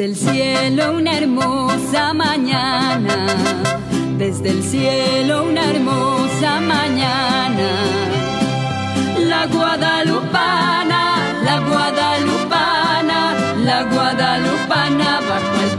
Desde el cielo una hermosa mañana, desde el cielo una hermosa mañana. La guadalupana, la guadalupana, la guadalupana bajo el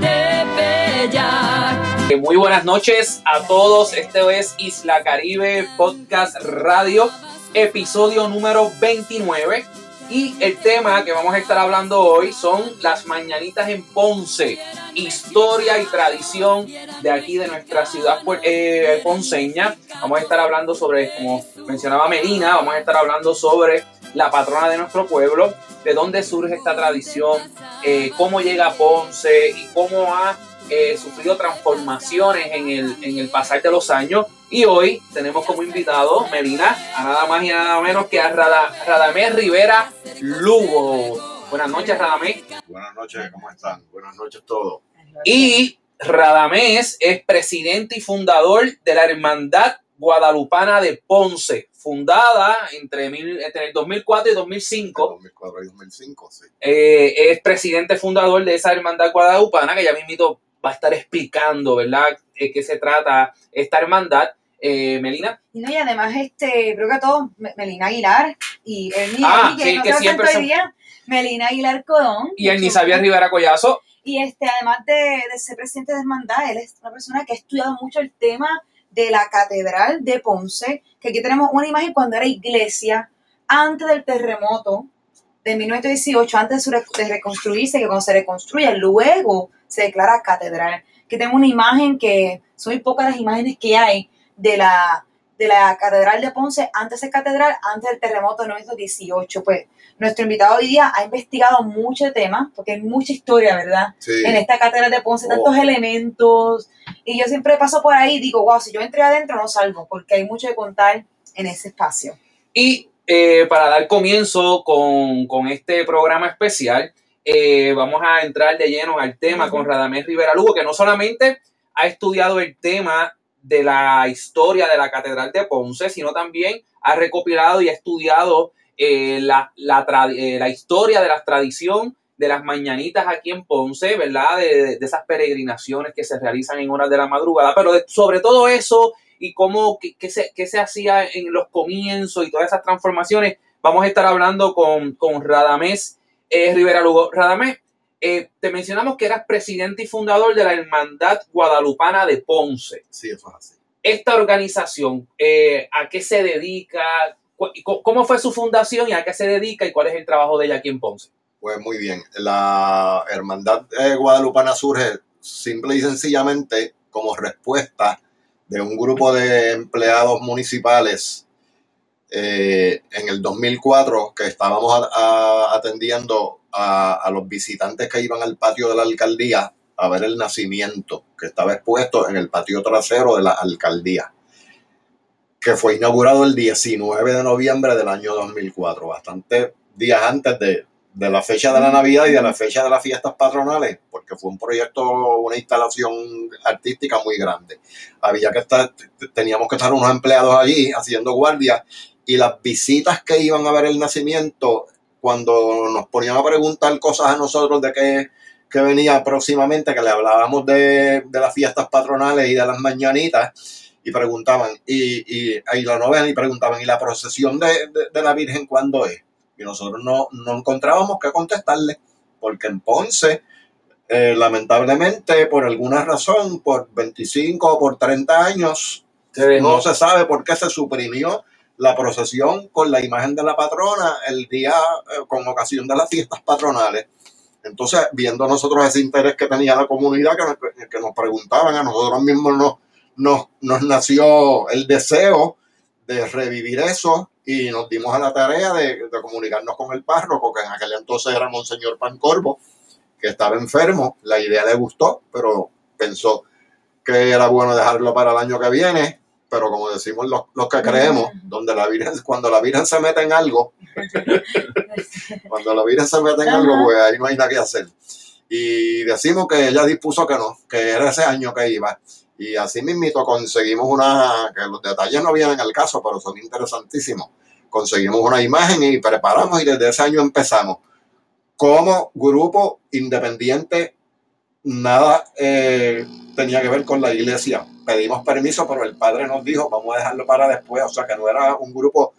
tepeyac. Muy buenas noches a todos. Este es Isla Caribe Podcast Radio, episodio número 29. Y el tema que vamos a estar hablando hoy son las mañanitas en Ponce, historia y tradición de aquí de nuestra ciudad eh, ponceña. Vamos a estar hablando sobre, como mencionaba Melina, vamos a estar hablando sobre la patrona de nuestro pueblo, de dónde surge esta tradición, eh, cómo llega a Ponce y cómo ha eh, sufrido transformaciones en el, en el pasar de los años. Y hoy tenemos como invitado, Melina, a nada más y nada menos que a Radamés Rivera Lugo. Buenas noches, Radamés. Buenas noches, ¿cómo están? Buenas noches a todos. Y Radamés es presidente y fundador de la Hermandad Guadalupana de Ponce, fundada entre, entre el 2004 y 2005. 2004 y 2005, sí. Eh, es presidente fundador de esa Hermandad Guadalupana, que ya me invito va a estar explicando, ¿verdad?, de qué se trata esta hermandad. Eh, Melina. Y, no, y además, este, creo que todos, Melina Aguilar y Ernie, ah, que, sí, no que siempre día, Melina Aguilar Codón. Y Ernie Xavier Rivera Collazo. Y este, además de, de, ser presidente de hermandad, él es una persona que ha estudiado mucho el tema de la catedral de Ponce, que aquí tenemos una imagen cuando era iglesia, antes del terremoto de 1918, antes de reconstruirse, que cuando se reconstruye, luego se declara catedral. Que tengo una imagen que son muy pocas las imágenes que hay de la, de la Catedral de Ponce antes de catedral, antes del terremoto de 1918. Pues nuestro invitado hoy día ha investigado mucho tema, porque hay mucha historia, ¿verdad? En esta Catedral de Ponce, tantos oh. elementos. Y yo siempre paso por ahí y digo, wow, si yo entré adentro no salgo, porque hay mucho que contar en ese espacio. Y eh, para dar comienzo con, con este programa especial, eh, vamos a entrar de lleno al tema con Radamés Rivera Lugo, que no solamente ha estudiado el tema de la historia de la Catedral de Ponce, sino también ha recopilado y ha estudiado eh, la, eh, la, historia de la tradición de las mañanitas aquí en Ponce, ¿verdad? De, esas peregrinaciones que se realizan en horas de la madrugada, pero sobre todo eso y cómo, qué, se, se, hacía en los comienzos y todas esas transformaciones, vamos a estar hablando con, con Radamés eh, Rivera Lugo. Radamés, eh, te mencionamos que eras presidente y fundador de la Hermandad Guadalupana de Ponce. Sí, eso es así. Esta organización, eh, ¿a qué se dedica? ¿Cómo fue su fundación y a qué se dedica y cuál es el trabajo de ella aquí en Ponce? Pues muy bien. La Hermandad Guadalupana surge simple y sencillamente como respuesta de un grupo de empleados municipales eh, en el 2004 que estábamos atendiendo a, los visitantes que iban al patio de la alcaldía a ver el nacimiento que estaba expuesto en el patio trasero de la alcaldía, que fue inaugurado el 19 de noviembre del año 2004, bastante días antes de, de la fecha de la Navidad y de la fecha de las fiestas patronales, porque fue un proyecto, una instalación artística muy grande. Había que estar, teníamos que estar unos empleados allí haciendo guardia y las visitas que iban a ver el nacimiento, cuando nos ponían a preguntar cosas a nosotros de qué, venía próximamente, que le hablábamos de, las fiestas patronales y de las mañanitas, y preguntaban, y, y, la novena, y preguntaban, ¿y la procesión de, la Virgen cuándo es? Y nosotros no, encontrábamos qué contestarle, porque en Ponce, eh, lamentablemente, por alguna razón, por 25 o por 30 años, no se sabe por qué se suprimió la procesión con la imagen de la patrona el día eh, con ocasión de las fiestas patronales. Entonces, viendo nosotros ese interés que tenía la comunidad, que nos, que nos preguntaban, a nosotros mismos nos, nos, nos, nació el deseo de revivir eso y nos dimos a la tarea de, de comunicarnos con el párroco, que en aquel entonces era Monseñor Pancorvo, que estaba enfermo. La idea le gustó, pero pensó que era bueno dejarlo para el año que viene pero como decimos los, los que creemos, donde la Virgen, cuando la Virgen se mete en algo, cuando la Virgen se mete en algo, pues ahí no hay nada que hacer. Y decimos que ella dispuso que no, que era ese año que iba. Y así mismito conseguimos una, que los detalles no vienen al caso, pero son interesantísimos. Conseguimos una imagen y preparamos y desde ese año empezamos como grupo independiente nada eh, tenía que ver con la iglesia. Pedimos permiso, pero el padre nos dijo, vamos a dejarlo para después. O sea, que no era un grupo,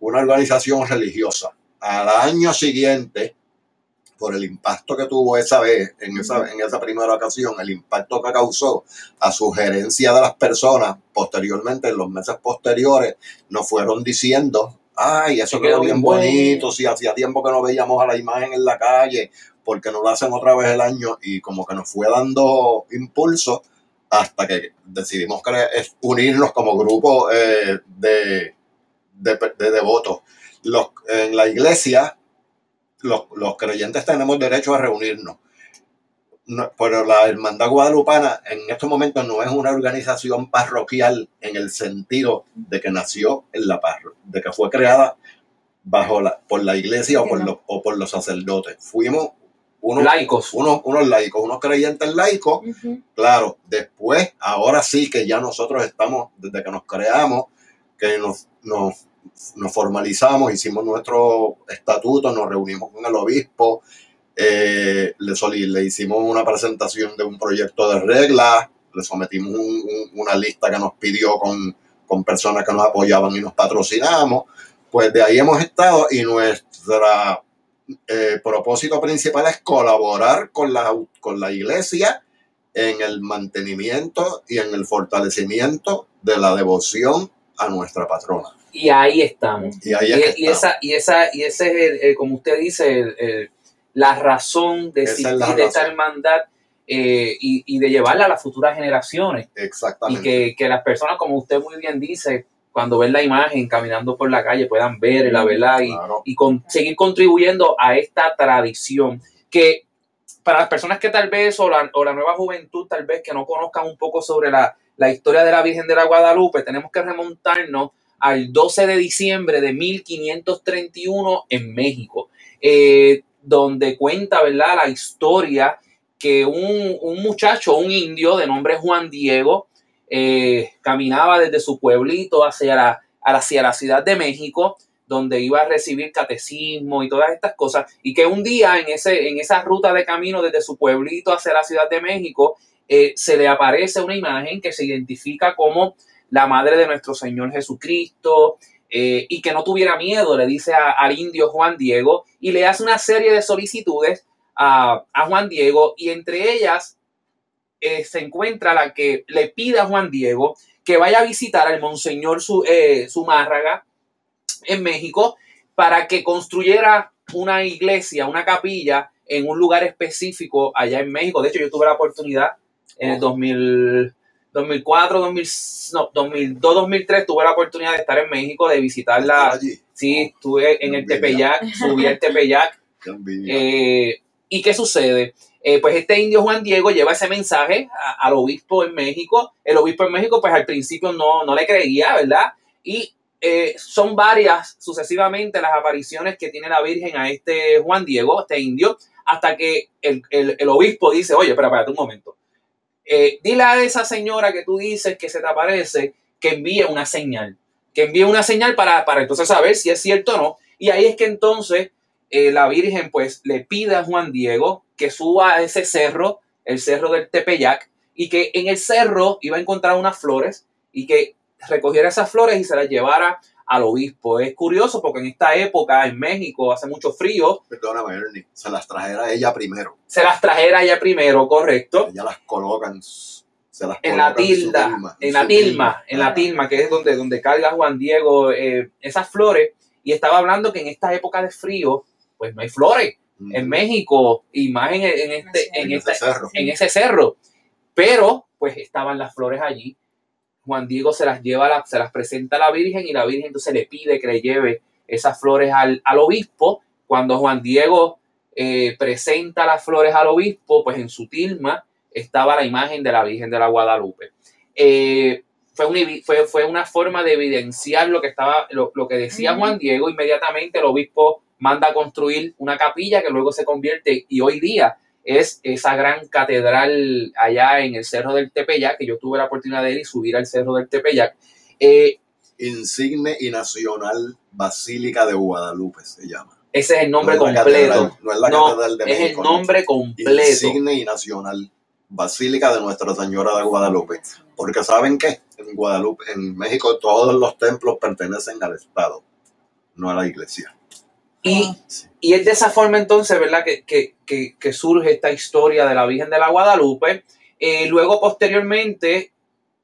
una organización religiosa. Al año siguiente, por el impacto que tuvo esa vez, en esa, en esa primera ocasión, el impacto que causó a sugerencia de las personas, posteriormente, en los meses posteriores, nos fueron diciendo, ay, eso quedó bien bonito, si hacía tiempo que no veíamos a la imagen en la calle, porque no lo hacen otra vez el año, y como que nos fue dando impulso hasta que decidimos unirnos como grupo eh, de, de, devotos. Los, en la iglesia los, creyentes tenemos derecho a reunirnos. pero la Hermandad Guadalupana en estos momentos no es una organización parroquial en el sentido de que nació en la parroquia, de que fue creada bajo la, por la iglesia o por, los, o por los sacerdotes. Fuimos unos laicos. Unos, unos laicos, unos creyentes laicos. Claro, después, ahora sí que ya nosotros estamos, desde que nos creamos, que nos, nos nos formalizamos, hicimos nuestro estatuto, nos reunimos con el obispo, eh, le, le, hicimos una presentación de un proyecto de reglas, le sometimos una lista que nos pidió con, con, personas que nos apoyaban y nos patrocinamos. Pues de ahí hemos estado y nuestro eh, propósito principal es colaborar con la, con la iglesia en el mantenimiento y en el fortalecimiento de la devoción a nuestra patrona. Y ahí estamos. Y, y, esa, y, esa, y ese es, como usted dice, la razón de existir de esta hermandad eh, y, de llevarla a las futuras generaciones. Exactamente. Y que, las personas, como usted muy bien dice, cuando ven la imagen caminando por la calle puedan ver la verdad y, y seguir contribuyendo a esta tradición que para las personas que tal vez o la, o la nueva juventud tal vez que no conozcan un poco sobre la, la historia de la Virgen de la Guadalupe, tenemos que remontarnos al 12 de diciembre de 1531 en México, eh, donde cuenta, ¿verdad?, la historia que un, muchacho, un indio de nombre Juan Diego, eh, caminaba desde su pueblito hacia la, hacia la Ciudad de México, donde iba a recibir catecismo y todas estas cosas, y que un día en, ese, en esa ruta de camino desde su pueblito hacia la Ciudad de México, eh, se le aparece una imagen que se identifica como la madre de nuestro Señor Jesucristo, eh, y que no tuviera miedo, le dice al indio Juan Diego, y le hace una serie de solicitudes a, Juan Diego, y entre ellas eh, se encuentra la que le pide a Juan Diego que vaya a visitar al Monseñor Zumárraga en México para que construyera una iglesia, una capilla en un lugar específico allá en México. De hecho, yo tuve la oportunidad en el 2000, 2004, 2002, 2003 tuve la oportunidad de estar en México, de visitarla. Sí, estuve en el Tepeyac, subí al Tepeyac. Eh, ¿Y qué sucede? Eh, pues este indio Juan Diego lleva ese mensaje al obispo en México. El obispo en México, pues al principio no, no le creía, ¿verdad? Y eh, son varias sucesivamente las apariciones que tiene la Virgen a este Juan Diego, este indio, hasta que el, el obispo dice, oye, pero espérate un momento eh, dile a esa señora que tú dices que se te aparece que envíe una señal, que envíe una señal para, para entonces saber si es cierto o no. Y ahí es que entonces eh, la Virgen pues le pide a Juan Diego que suba a ese cerro, el cerro del Tepeyac, y que en el cerro iba a encontrar unas flores y que recogiera esas flores y se las llevara al obispo. Es curioso porque en esta época en México hace mucho frío. Perdóname, Ernie, se las trajera ella primero. Se las trajera ella primero, correcto. Ella las colocan. Se las en la tilda, en, la tilma, en la tilma, que es donde, donde carga Juan Diego eh, esas flores. Y estaba hablando que en esta época de frío, pues no hay flores. En México, y más en, este, en, este, cerro. en ese cerro. Pero, pues estaban las flores allí Juan Diego se las lleva, se las presenta a la Virgen y la Virgen entonces le pide que le lleve esas flores al, obispo. Cuando Juan Diego eh, presenta las flores al obispo, pues en su tilma estaba la imagen de la Virgen de la Guadalupe. Eh, fue, fue, fue, una forma de evidenciar lo que, estaba, lo, que decía Juan Diego. Inmediatamente el obispo manda a construir una capilla que luego se convierte y hoy día es esa gran catedral allá en el Cerro del Tepeyac, que yo tuve la oportunidad de ir y subir al Cerro del Tepeyac. Eh, Insigne y Nacional Basílica de Guadalupe se llama. Ese es el nombre completo. no es la catedral de Es el nombre completo. Insigne y Nacional. Basílica de Nuestra Señora de Guadalupe. Porque saben que en Guadalupe, en México, todos los templos pertenecen al Estado, no a la iglesia. Y, y es de esa forma entonces, ¿verdad? Que, que, que, que surge esta historia de la Virgen de la Guadalupe. Eh, luego, posteriormente,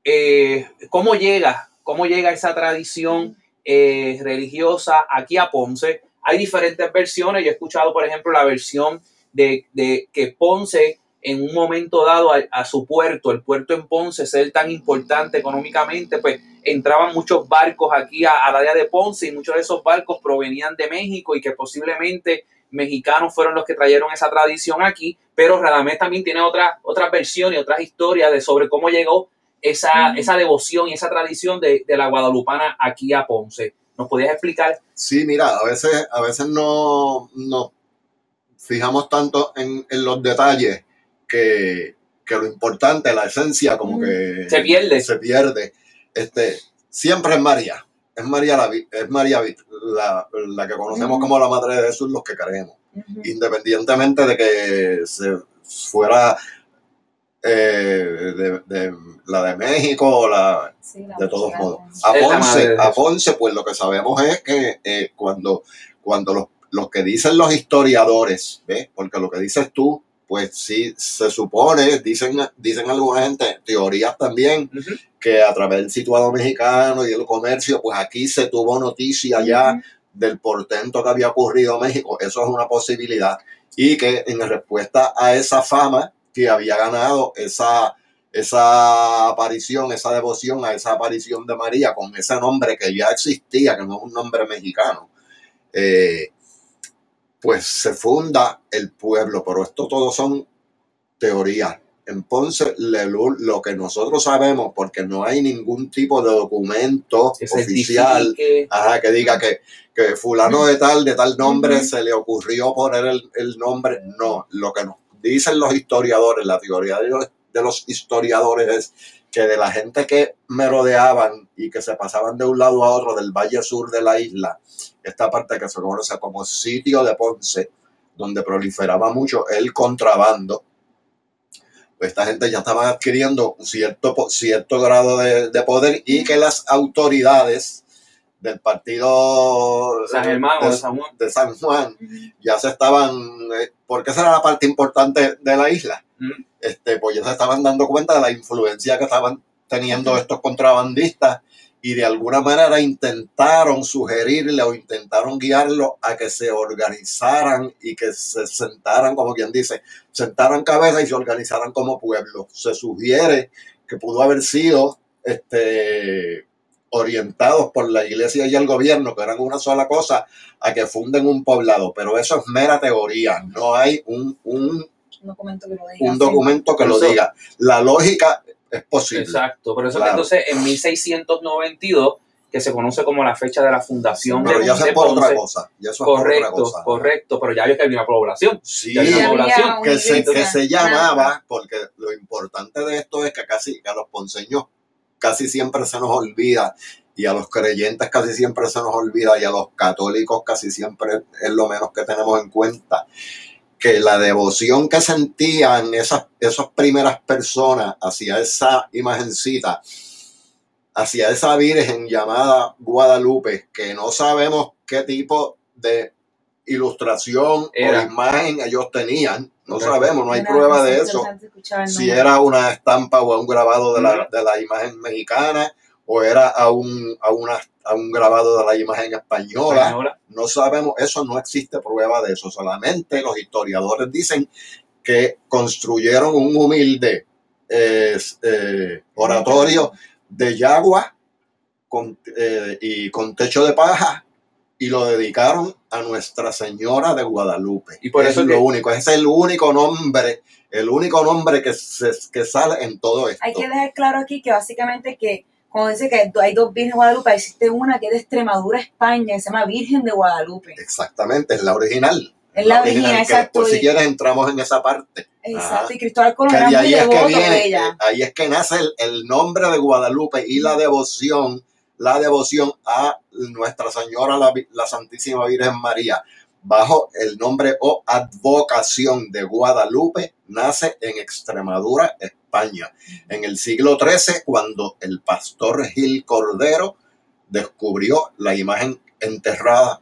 eh, ¿cómo llega? ¿Cómo llega esa tradición eh, religiosa aquí a Ponce? Hay diferentes versiones. Yo he escuchado, por ejemplo, la versión de, de que Ponce en un momento dado a, a, su puerto, el puerto en Ponce, ser tan importante económicamente, pues entraban muchos barcos aquí a, al área de Ponce y muchos de esos barcos provenían de México y que posiblemente mexicanos fueron los que trajeron esa tradición aquí, pero Radamés también tiene otra, otras versiones y otras historias de sobre cómo llegó esa, esa devoción y esa tradición de, de la guadalupana aquí a Ponce. ¿Nos podías explicar? Sí, mira, a veces, a veces no nos fijamos tanto en, en los detalles que, que, lo importante, la esencia, como que se pierde. Se pierde. Este, siempre es María. Es María, la, es María la, la que conocemos como la Madre de Jesús, los que creemos. Independientemente de que se fuera eh, de, de, la de México o la, sí, la de todos modos. A Ponce, a Ponce, pues lo que sabemos es que eh, cuando, cuando los, los que dicen los historiadores, ¿ves? porque lo que dices tú, pues sí, se supone, dicen, dicen alguna gente, teorías también, uh -huh. que a través del situado mexicano y el comercio, pues aquí se tuvo noticia ya uh -huh. del portento que había ocurrido en México. Eso es una posibilidad. Y que en respuesta a esa fama que había ganado esa, esa aparición, esa devoción a esa aparición de María con ese nombre que ya existía, que no es un nombre mexicano, eh, pues se funda el pueblo, pero esto todo son teorías. En Ponce, Lelul, lo que nosotros sabemos, porque no hay ningún tipo de documento que oficial ajá, que diga que, que fulano de tal, de tal nombre, uh -huh. se le ocurrió poner el, el, nombre. No, lo que nos dicen los historiadores, la teoría de los, de los historiadores es que de la gente que merodeaban y que se pasaban de un lado a otro del valle sur de la isla, esta parte que se conoce como sitio de Ponce, donde proliferaba mucho el contrabando, pues esta gente ya estaba adquiriendo un cierto, cierto grado de, de poder y que las autoridades del partido San Germán, de, de, San Juan, de San Juan ya se estaban, eh, porque esa era la parte importante de la isla. Este, pues ya se estaban dando cuenta de la influencia que estaban teniendo estos contrabandistas y de alguna manera intentaron sugerirle o intentaron guiarlo a que se organizaran y que se sentaran, como quien dice, sentaran cabeza y se organizaran como pueblo. Se sugiere que pudo haber sido este, orientados por la iglesia y el gobierno, que eran una sola cosa, a que funden un poblado, pero eso es mera teoría, no hay un, un documento que lo diga. Un documento que lo diga. La lógica es posible. Exacto, por eso claro. que entonces en 1692 que se conoce como la fecha de la fundación pero de, ya de por Ponce. otra cosa. Ya eso correcto, es por otra cosa. correcto, pero ya vio que había una población. Sí, ya había una población. que, se, que se llamaba, porque lo importante de esto es que casi que a los ponceños casi siempre se nos olvida y a los creyentes casi siempre se nos olvida y a los católicos casi siempre es lo menos que tenemos en cuenta que la devoción que sentían esas, esas primeras personas hacia esa imagencita, hacia esa virgen llamada Guadalupe, que no sabemos qué tipo de ilustración era. o imagen ellos tenían, no okay. sabemos, no hay era prueba de eso, si era una estampa o un grabado de la, de la imagen mexicana o era a un, a, una, a un grabado de la imagen española. española. No sabemos, eso no existe prueba de eso. Solamente los historiadores dicen que construyeron un humilde eh, eh, oratorio de yagua con, eh, y con techo de paja y lo dedicaron a Nuestra Señora de Guadalupe. Y por eso es que... lo único, es el único nombre, el único nombre que, se, que sale en todo esto. Hay que dejar claro aquí que básicamente que como dice que hay dos Virgen de Guadalupe, existe una que es de Extremadura, España, que se llama Virgen de Guadalupe. Exactamente, es la original. Es la, la original, original exacto. Por si quieres entramos en esa parte. Exacto, Ajá. y Cristóbal Colón era muy devoto viene, de ella. Ahí es que nace el, el, nombre de Guadalupe y la devoción, la devoción a Nuestra Señora, la, la Santísima Virgen María. bajo el nombre o advocación de Guadalupe, nace en Extremadura, España, en el siglo XIII, cuando el pastor Gil Cordero descubrió la imagen enterrada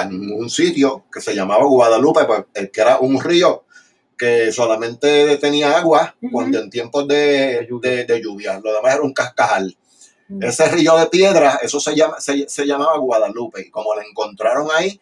en un sitio que se llamaba Guadalupe, pues, el que era un río que solamente tenía agua cuando en tiempos de, de, lluvia. Lo demás era un cascajal. Ese río de piedra, eso se, llama, se, se, llamaba Guadalupe. Y como la encontraron ahí,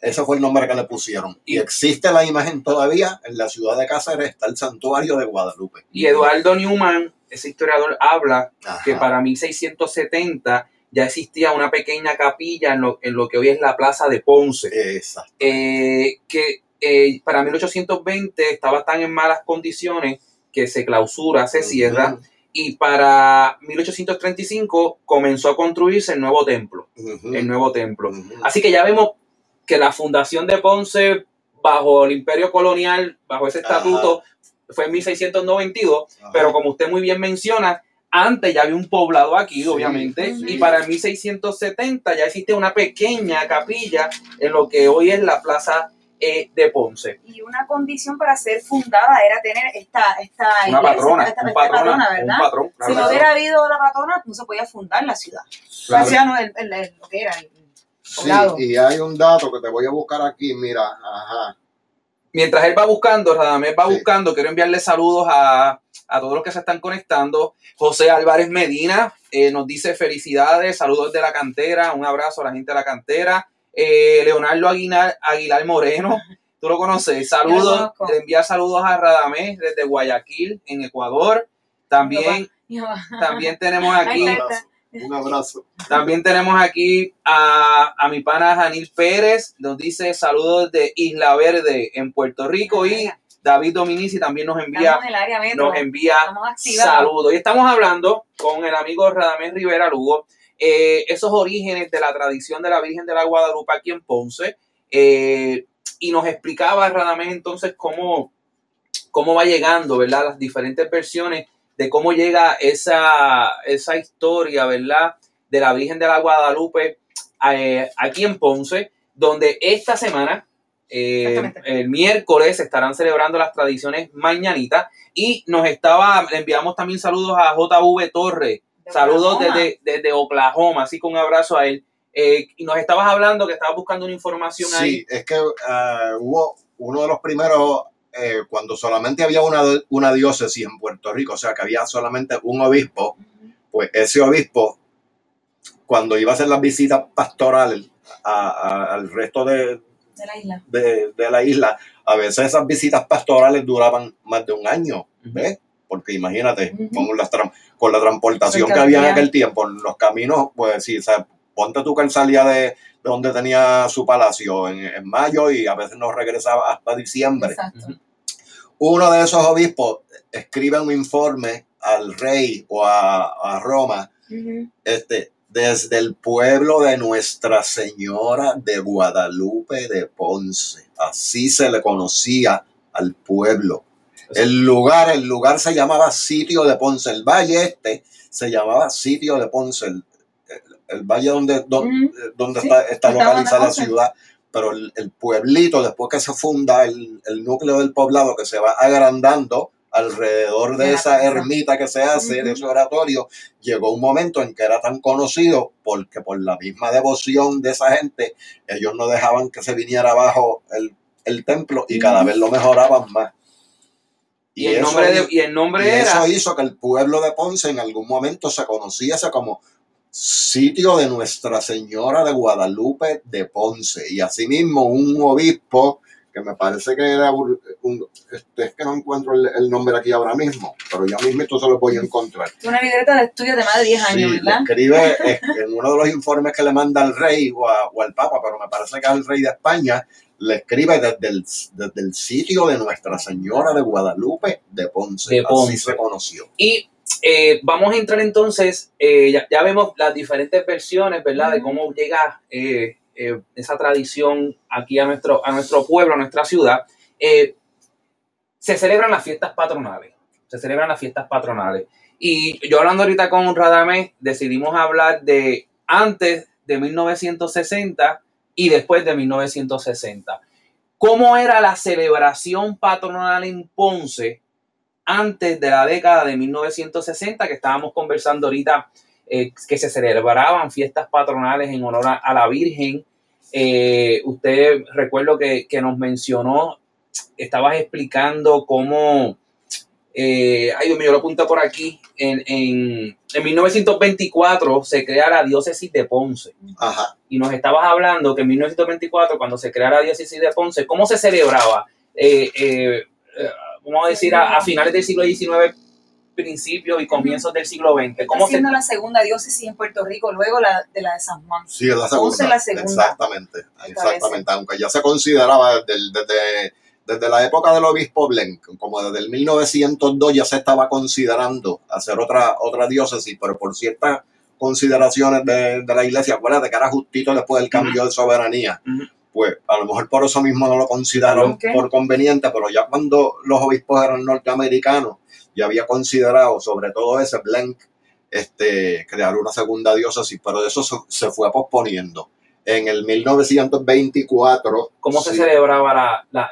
ese fue el nombre que le pusieron. Y existe la imagen todavía en la ciudad de Cáceres, está el santuario de Guadalupe. Y Eduardo Newman, ese historiador, habla que para 1670 ya existía una pequeña capilla en lo, en lo que hoy es la plaza de Ponce. Exacto. Eh, que eh, para 1820 estaba tan en malas condiciones que se clausura, se cierra. Y para 1835 comenzó a construirse el nuevo templo. El nuevo templo. Así que ya vemos que la fundación de Ponce bajo el imperio colonial, bajo ese estatuto, fue en 1692, pero como usted muy bien menciona, antes ya había un poblado aquí, obviamente, y para 1670 ya existe una pequeña capilla en lo que hoy es la plaza eh, de Ponce. Y una condición para ser fundada era tener esta, esta una patrona, esta, patrona, ¿verdad? si no hubiera habido la patrona, no se podía fundar la ciudad. Claro. el, el, lo que era Sí, y hay un dato que te voy a buscar aquí, mira, ajá. Mientras él va buscando, Radamés va buscando, quiero enviarle saludos a, todos los que se están conectando. José Álvarez Medina eh, nos dice felicidades, saludos de la cantera, un abrazo a la gente de la cantera. Eh, Leonardo Aguilar, Aguilar Moreno, tú lo conoces, saludos, le envía saludos a Radamés desde Guayaquil, en Ecuador. También, también tenemos aquí un abrazo. También tenemos aquí a, mi pana Janil Pérez, nos dice saludos de Isla Verde en Puerto Rico y David Dominici también nos envía, nos envía saludos. Y estamos hablando con el amigo Radamés Rivera Lugo, eh, esos orígenes de la tradición de la Virgen de la Guadalupe aquí en Ponce. Eh, y nos explicaba Radamés entonces cómo, cómo va llegando, ¿verdad? Las diferentes versiones de cómo llega esa, esa historia, ¿verdad? De la Virgen de la Guadalupe eh, aquí en Ponce, donde esta semana, eh, el miércoles, estarán celebrando las tradiciones mañanitas y nos estaba, le enviamos también saludos a JV Torre, saludos desde, desde, Oklahoma, así que un abrazo a él. Eh, y nos estabas hablando que estabas buscando una información ahí. Sí, es que hubo uno de los primeros eh, cuando solamente había una, una diócesis en Puerto Rico, o sea que había solamente un obispo, pues ese obispo, cuando iba a hacer las visitas pastorales al resto de, la isla. De, la isla, a veces esas visitas pastorales duraban más de un año, ¿ves? Porque imagínate, con, la, con la transportación que había en aquel tiempo, los caminos, pues sí, o sea, ponte tú que él salía de, donde tenía su palacio en, mayo y a veces no regresaba hasta diciembre. Uno de esos obispos escribe un informe al rey o a, Roma, este, desde el pueblo de Nuestra Señora de Guadalupe de Ponce. Así se le conocía al pueblo. El lugar, el lugar se llamaba Sitio de Ponce. El valle este se llamaba Sitio de Ponce el valle donde, donde, está, localizada la ciudad, pero el, pueblito, después que se funda el, núcleo del poblado, que se va agrandando alrededor de esa ermita que se hace, de ese oratorio, llegó un momento en que era tan conocido porque por la misma devoción de esa gente, ellos no dejaban que se viniera abajo el, templo y cada vez lo mejoraban más. Y, el, nombre y el nombre Eso hizo que el pueblo de Ponce en algún momento se conociese como sitio de Nuestra Señora de Guadalupe de Ponce. Y asimismo un obispo, que me parece que era un, este, es que no encuentro el, nombre aquí ahora mismo, pero ya mismo esto se lo voy a encontrar. Una libreta de estudio de más de 10 años, ¿verdad? escribe en uno de los informes que le manda al rey o, al papa, pero me parece que al rey de España, le escribe desde el, desde el sitio de Nuestra Señora de Guadalupe de Ponce. De Ponce. Así se conoció. Y eh, vamos a entrar entonces, eh, ya, vemos las diferentes versiones, ¿verdad? De cómo llega eh, esa tradición aquí a nuestro, a nuestro pueblo, a nuestra ciudad. se celebran las fiestas patronales, se celebran las fiestas patronales. Y yo hablando ahorita con Radamés, decidimos hablar de antes de 1960 y después de 1960. ¿Cómo era la celebración patronal en Ponce antes de la década de 1960 que estábamos conversando ahorita, eh, que se celebraban fiestas patronales en honor a, a la Virgen? Eh, usted recuerdo que, que nos mencionó, estabas explicando cómo eh, ay Dios mío, lo apunta por aquí, en, en, en, 1924 se crea la diócesis de Ponce. Ajá. Y nos estabas hablando que en 1924, cuando se crea la diócesis de Ponce, ¿cómo se celebraba? Eh, eh, vamos a decir, a, a, finales del siglo XIX, principios y comienzos del siglo XX. ¿Cómo siendo se... la segunda diócesis en Puerto Rico, luego la de la de San Juan. Sí, es la segunda. La segunda. Exactamente, exactamente. Aunque ya se consideraba desde, desde desde la época del obispo Blenk, como desde el 1902 ya se estaba considerando hacer otra, otra diócesis, pero por ciertas consideraciones de, de la iglesia, acuérdate que era justito después del cambio uh -huh. de soberanía, uh -huh. Pues a lo mejor por eso mismo no lo consideraron okay. por conveniente, pero ya cuando los obispos eran norteamericanos, ya había considerado, sobre todo ese Blenk, este, crear una segunda diócesis, pero eso se, se fue posponiendo en el 1924. ¿Cómo se celebraba la, la,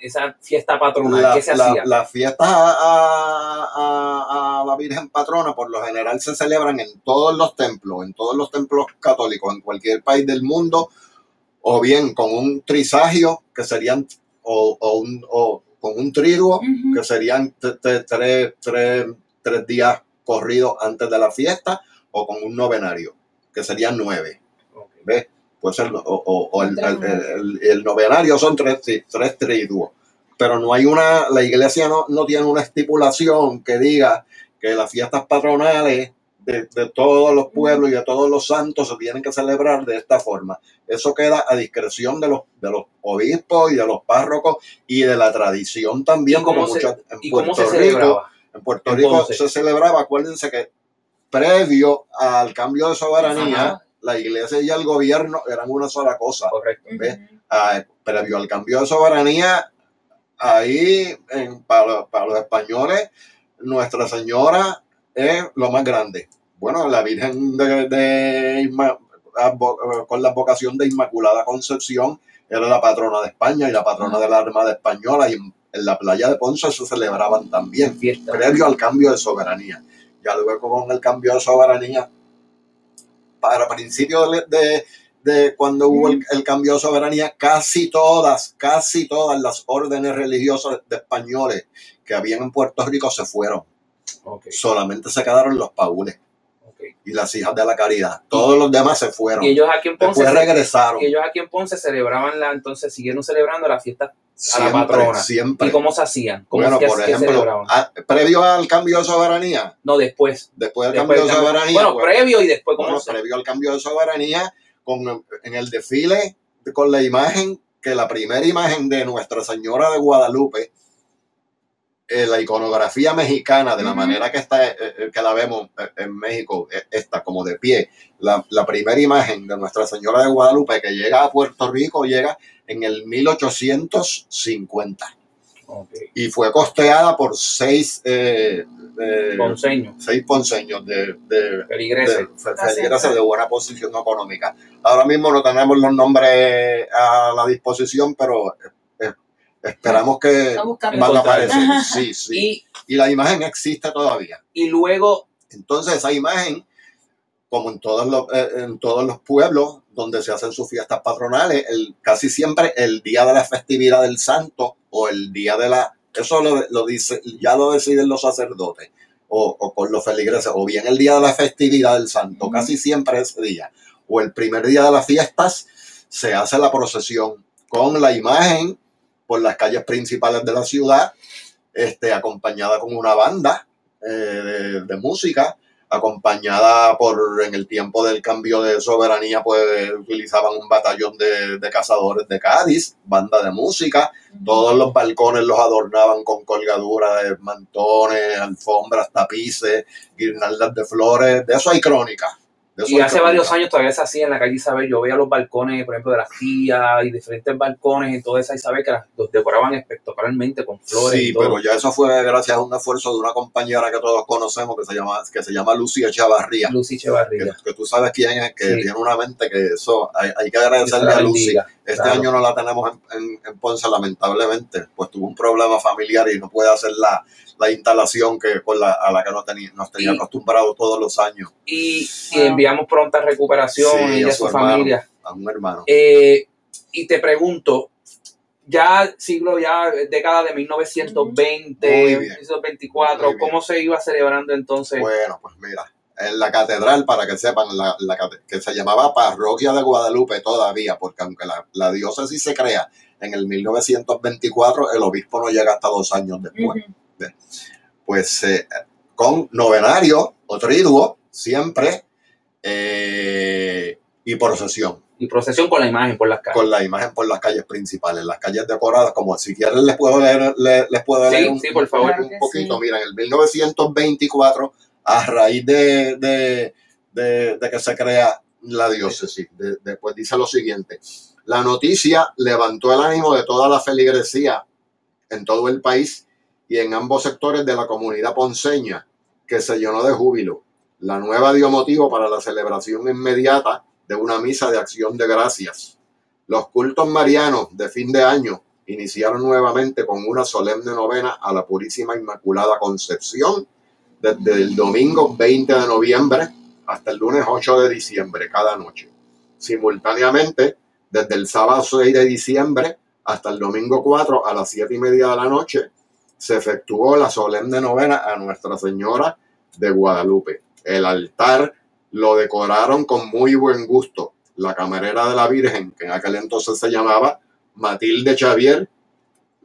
esa fiesta patronal? La, ¿Qué se la, hacía? La fiesta a, a, a, la Virgen Patrona, por lo general, se celebran en todos los templos, en todos los templos católicos, en cualquier país del mundo, o bien con un trisagio, que serían, o, o, un, o con un triduo, uh -huh. que serían tres, tres, tres días corridos antes de la fiesta, o con un novenario, que serían nueve. ¿ves? Pues el, o, o, el, el, el, novenario son tres, tres triduos. Pero no hay una, la iglesia no, no tiene una estipulación que diga que las fiestas patronales de, de, todos los pueblos y de todos los santos se tienen que celebrar de esta forma. Eso queda a discreción de los, de los obispos y de los párrocos y de la tradición también, como muchas, en ¿y Puerto Rico. En Puerto Rico se celebraba, acuérdense que previo al cambio de soberanía, Ajá la iglesia y el gobierno eran una sola cosa. Correcto. ¿ves? Ah, previo al cambio de soberanía, ahí en, para, para, los españoles, Nuestra Señora es lo más grande. Bueno, la Virgen de, de, con la vocación de Inmaculada Concepción era la patrona de España y la patrona de la Armada Española y en, en la playa de Ponce se celebraban también, Fiesta. previo al cambio de soberanía. Ya luego con el cambio de soberanía para principios de, de, de, cuando hubo el, el, cambio de soberanía, casi todas, casi todas las órdenes religiosas de españoles que habían en Puerto Rico se fueron. Okay. Solamente se quedaron los paules. Y las hijas de la caridad. Todos los demás se fueron. Y ellos aquí en Ponce, Después regresaron. Y ellos aquí en Ponce celebraban la, entonces siguieron celebrando la fiesta siempre, a la patrona. Siempre. ¿Y cómo se hacían? ¿Cómo bueno, por ejemplo, a, previo al cambio de soberanía. No, después. Después del cambio de soberanía. Bueno, pues, previo y después, ¿cómo bueno, se... previo al cambio de soberanía, con, en el desfile, con la imagen, que la primera imagen de Nuestra Señora de Guadalupe, eh, la iconografía mexicana, de la uh -huh. manera que, está, eh, que la vemos en México, eh, está como de pie. La, la, primera imagen de Nuestra Señora de Guadalupe que llega a Puerto Rico llega en el 1850. Okay. Y fue costeada por seis, eh, ponceños. seis ponceños de, de feligreses de, de buena posición económica. Ahora mismo no tenemos los nombres a la disposición, pero Esperamos que van a aparecer. Sí, sí. Y, y, la imagen existe todavía. Y luego. Entonces, esa imagen, como en todos los, eh, en todos los pueblos donde se hacen sus fiestas patronales, el, casi siempre el día de la festividad del santo o el día de la. Eso lo, lo dice, ya lo deciden los sacerdotes o, o, con los feligreses, o bien el día de la festividad del santo, uh -huh. casi siempre ese día, o el primer día de las fiestas, se hace la procesión con la imagen por las calles principales de la ciudad, este, acompañada con una banda eh, de, de, música, acompañada por, en el tiempo del cambio de soberanía, pues utilizaban un batallón de, de cazadores de Cádiz, banda de música, todos los balcones los adornaban con colgaduras, mantones, alfombras, tapices, guirnaldas de flores, de eso hay crónica, De eso Y hace varios años todavía se hacía en la calle Isabel. Yo veía los balcones, por ejemplo, de las tías y diferentes balcones en toda esa Isabel que las, los decoraban espectacularmente con flores. Sí, y todo. pero ya eso fue gracias a un esfuerzo de una compañera que todos conocemos que se llama, que se llama Lucía Chavarría. Lucy Que, Echevarría. que tú sabes quién es, que Sí. tiene una mente que eso hay, hay que agradecerle a Lucy. Este claro. año no la tenemos en, en- en Ponce, lamentablemente, pues tuvo un problema familiar y no puede hacer la, la instalación que con la, a la que nos tenía, nos tenía acostumbrados todos los años Y, enviamos pronta recuperación Sí, ella y a su su hermano. familia. a un hermano. Eh, y te pregunto, ya siglo, ya década de 1920, Muy bien. 1924, Muy bien. ¿cómo se iba celebrando entonces? Bueno, pues mira, en la catedral, para que sepan, la, la que se llamaba Parroquia de Guadalupe todavía, porque aunque la, la diócesis se crea en el 1924, el obispo no llega hasta dos años después. Pues eh, con novenario o triduo, siempre, eh, y procesión, Y procesión con la imagen por las calles. con la imagen por las calles principales, las calles decoradas, como si quieren les puedo leer, le- les, puedo Sí, leer un, sí, por favor. un Claro poquito. sí. Mira, en el 1924, a raíz de, de- de- de que se crea la diócesis, de- después dice lo siguiente, la noticia levantó el ánimo de toda la feligresía en todo el país y en ambos sectores de la comunidad ponceña, que se llenó de júbilo. La nueva dio motivo para la celebración inmediata de una misa de acción de gracias. Los cultos marianos de fin de año iniciaron nuevamente con una solemne novena a la Purísima Inmaculada Concepción desde el domingo 20 de noviembre hasta el lunes 8 de diciembre cada noche. Simultáneamente, desde el sábado 6 de diciembre hasta el domingo 4 a las 7 y media de la noche, se efectuó la solemne novena a Nuestra Señora de Guadalupe. El altar lo decoraron con muy buen gusto. La camarera de la Virgen, que en aquel entonces se llamaba Matilde Xavier,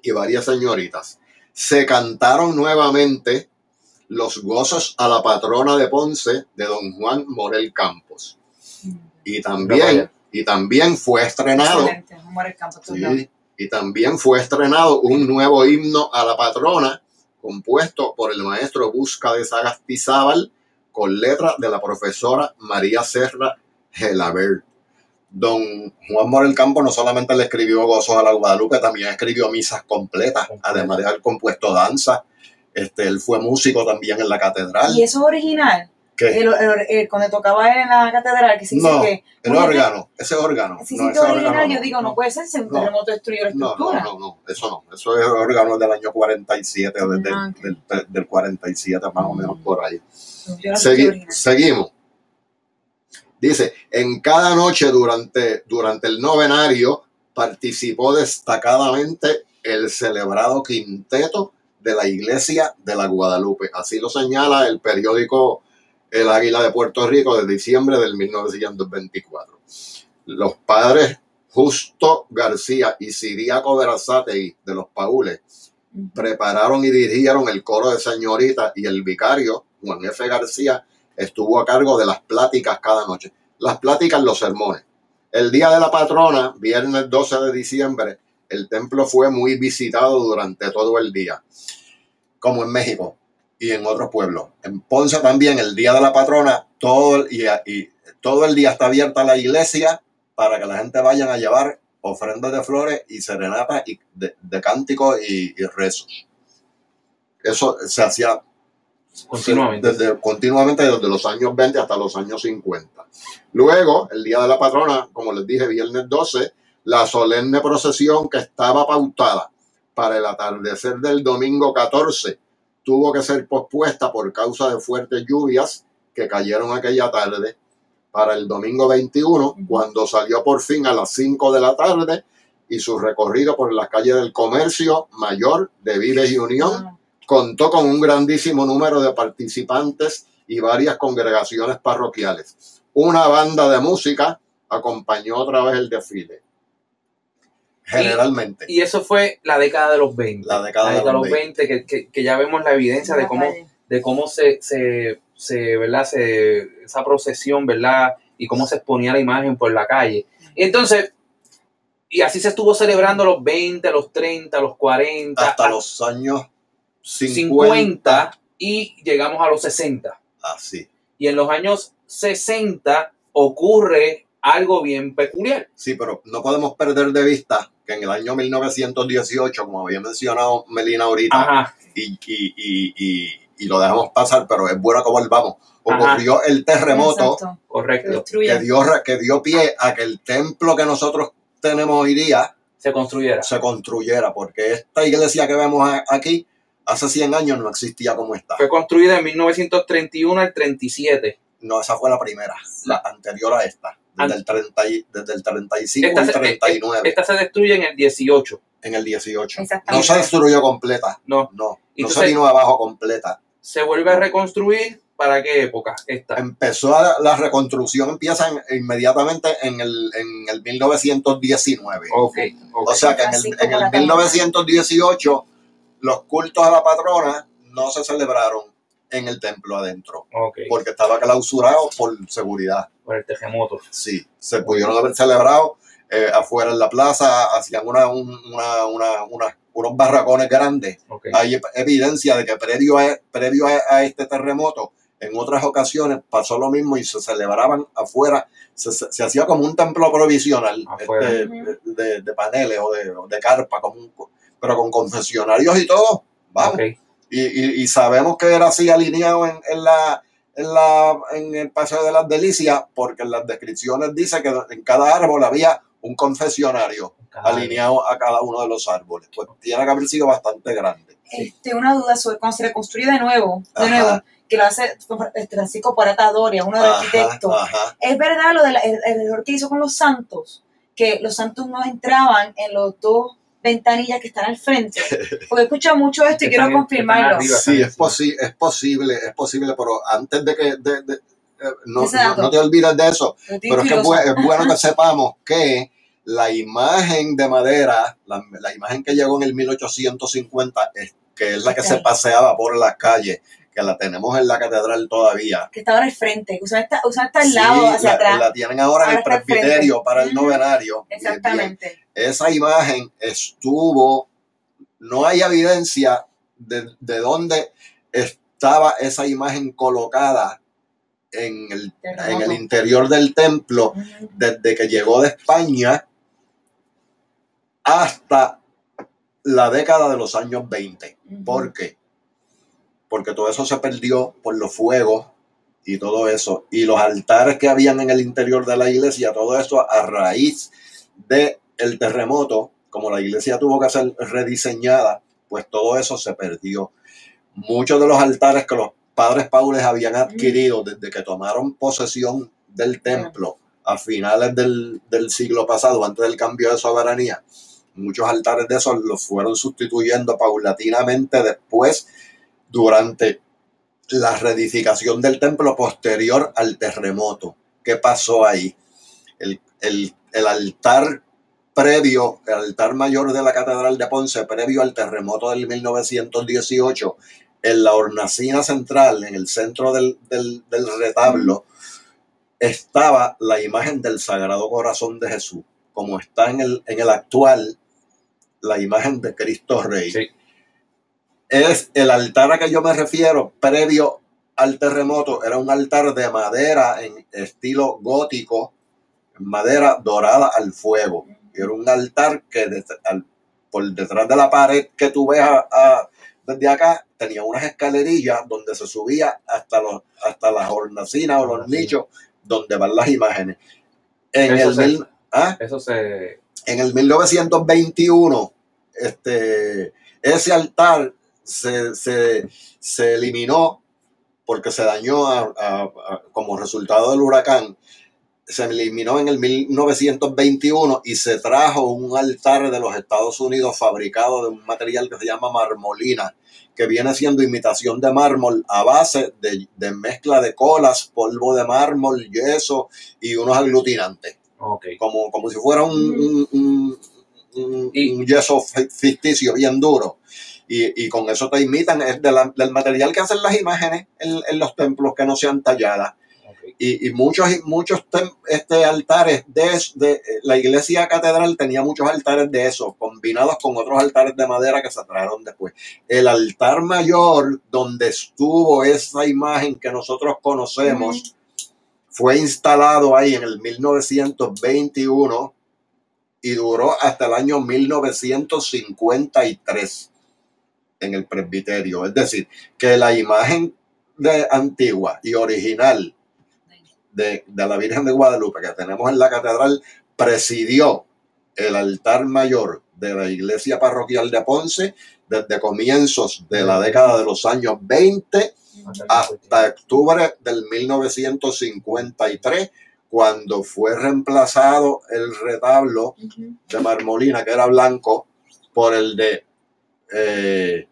y varias señoritas. Se cantaron nuevamente los gozos a la patrona de Ponce de don Juan Morel Campos. Y Mira también, y también fue estrenado Excelente. Amor el campo, tú no. Sí, y también fue estrenado un nuevo himno a la patrona, compuesto por el maestro Busca de Sagastizábal, con letra de la profesora María Serra Gelabert. Don Juan Morel Campo no solamente le escribió Gozos a la Guadalupe, también escribió misas completas, Completas. además de haber compuesto danza. Este, él fue músico también en la catedral. Y eso es original. Que El, el- el- cuando tocaba en la catedral, que se dice No, que. el órgano, ese órgano. Si no, sí, ese original, órgano yo digo, no, puede ser, si un terremoto destruyó la estructura. no, no, no, eso no. Eso es órgano del año 47 o desde Ah, ok. del, del- del 47 más o menos por ahí. Segui- seguimos. Dice, en cada noche durante, durante el novenario participó destacadamente el celebrado quinteto de la iglesia de la Guadalupe. Así lo señala el periódico El Águila de Puerto Rico de diciembre del 1924. Los padres Justo García y Siriaco Verazategui de los Paules prepararon y dirigieron el coro de señoritas y el vicario, Juan F. García, estuvo a cargo de las pláticas cada noche. Las pláticas, los sermones. El día de la patrona, viernes 12 de diciembre, el templo fue muy visitado durante todo el día, como en México y en otros pueblos. En Ponce también, el día de la patrona, todo, el- y, y todo el día está abierta la iglesia para que la gente vayan a llevar ofrendas de flores y serenatas y de, de cánticos y, y rezos. Eso se hacía Continuamente. desde, continuamente desde los años 20 hasta los años 50. Luego, el día de la patrona, como les dije, viernes 12, la solemne procesión que estaba pautada para el atardecer del domingo 14 tuvo que ser pospuesta por causa de fuertes lluvias que cayeron aquella tarde para el domingo 21, Ujú. cuando salió por fin a las 5 de la tarde y su recorrido por las calles del comercio mayor de Vives y Unión Ah, contó con un grandísimo número de participantes y varias congregaciones parroquiales. Una banda de música acompañó otra vez el desfile. Generalmente. Y eso fue la década de los 20. La década de los 20, que, que- que ya vemos la evidencia de la cómo, de cómo se, se, se, ¿verdad? Se, esa procesión, ¿verdad? Y cómo se exponía la imagen por la calle. Y entonces, y así se estuvo celebrando los 20, los 30, los 40, hasta los años 50. 50 y llegamos a los 60. Así. Y en los años 60 ocurre algo bien peculiar. Sí, pero no podemos perder de vista que en el año 1918, como había mencionado Melina ahorita, Ajá, y, y, y, y, y lo dejamos pasar, pero es bueno que volvamos, ocurrió el terremoto Exacto. Correcto. que dio, que dio pie a que el templo que nosotros tenemos hoy día Se construyera. se construyera, porque esta iglesia que vemos aquí hace 100 años no existía como está. Fue construida en 1931 al 37. No, esa fue la primera, la anterior a esta, desde, el, 30 y- desde el 35 Esta al se- 39, Esta se destruye en el 18. en el 18. No se destruyó completa, No. no, no se vino abajo completa. Se vuelve a reconstruir. ¿Para qué época? Esta. Empezó a- la reconstrucción, empieza en- inmediatamente en el, en el 1919. Ok, ok. O sea que en el, en el la palabra. 1918 los cultos a la patrona no se celebraron en el templo adentro, ok. porque estaba clausurado por seguridad. Por el terremoto. Sí, se pudieron haber celebrado eh, afuera en la plaza, hacían una, un- una, una- una- unos barracones grandes. Ok. Hay evidencia de que previo a, previo a, a este terremoto, en otras ocasiones pasó lo mismo y se celebraban afuera, se, se- se hacía como un templo provisional este, de, de paneles o de, de carpa, como un- pero con confesionarios y todo. Vamos. Y, y- y sabemos que era así alineado en, en la, en, la, en el Paseo de las Delicias, porque en las descripciones dice que en cada árbol había un confesionario alineado a cada uno de los árboles. Pues tiene que haber sido bastante grande. Este, una duda sobre cuando se reconstruye de nuevo, de Ajá. nuevo, que lo hace este, Francisco Porata Doria, uno de los arquitectos. ajá. Es verdad lo del el, el error que hizo con los santos, que los santos no entraban en los dos ventanillas que están al frente. Porque he escuchado mucho esto y quiero confirmarlo. arriba. Sí, es, posi- es posible, es posible, pero antes de que... de- de- eh, no, no, te olvides de eso, pero es que es, curiosa. bu- es bueno que sepamos que la imagen de madera, la, la imagen que llegó en el 1850, es, que es la que se paseaba por las calles, que la tenemos en la catedral todavía. que está ahora al frente, usualmente está, usualmente está al Sí, lado, hacia la, atrás. la tienen ahora en Ahora el al frente. presbiterio para el novenario. Exactamente. Esa imagen estuvo, no hay evidencia de, de dónde estaba esa imagen colocada en el, en el interior del templo desde que llegó de España hasta la década de los años 20. Ujú. ¿Por qué? Porque todo eso se perdió por los fuegos y todo eso. Y los altares que habían en el interior de la iglesia, todo eso a raíz del el terremoto, como la iglesia tuvo que ser rediseñada, pues todo eso se perdió. Muchos de los altares que los padres paules habían adquirido desde que tomaron posesión del templo a finales del, del siglo pasado, antes del cambio de soberanía, muchos altares de esos los fueron sustituyendo paulatinamente después durante la reedificación del templo posterior al terremoto. ¿Qué pasó ahí? El, el- el altar previo, el altar mayor de la Catedral de Ponce, previo al terremoto del 1918, en la hornacina central, en el centro del, del- retablo, estaba la imagen del Sagrado Corazón de Jesús, como está en el, en el actual, la imagen de Cristo Rey Sí. Es el altar a que yo me refiero previo al terremoto era un altar de madera en estilo gótico madera dorada al fuego era un altar que al- por detrás de la pared que tú ves a- a- desde acá tenía unas escalerillas donde se subía hasta los hasta las hornacinas o los nichos donde van las imágenes en Eso el se- mil- ¿ah? Eso se. en el 1921, este, ese altar se, se- se eliminó porque se dañó a- a- a- como resultado del huracán. Se eliminó en el 1921 y se trajo un altar de los Estados Unidos fabricado de un material que se llama marmolina, que viene siendo imitación de mármol a base de, de mezcla de colas, polvo de mármol, yeso y unos aglutinantes Ok. como, como si fuera un, un, un- un- Y- un yeso fi- ficticio bien duro. Y, y con eso te imitan, es de la- del material que hacen las imágenes en, en los templos que no sean talladas. Y, y muchos, muchos tem- este, altares de, de la iglesia catedral tenía muchos altares de eso, combinados con otros altares de madera que se trajeron después. El altar mayor donde estuvo esa imagen que nosotros conocemos fue instalado ahí en el 1921 y duró hasta el año 1953 en el presbiterio. Es decir, que la imagen de antigua y original de, de la Virgen de Guadalupe que tenemos en la catedral presidió el altar mayor de la iglesia parroquial de Ponce desde comienzos de la década de los años 20 hasta octubre del 1953, cuando fue reemplazado el retablo de Marmolina, que era blanco, por el de eh,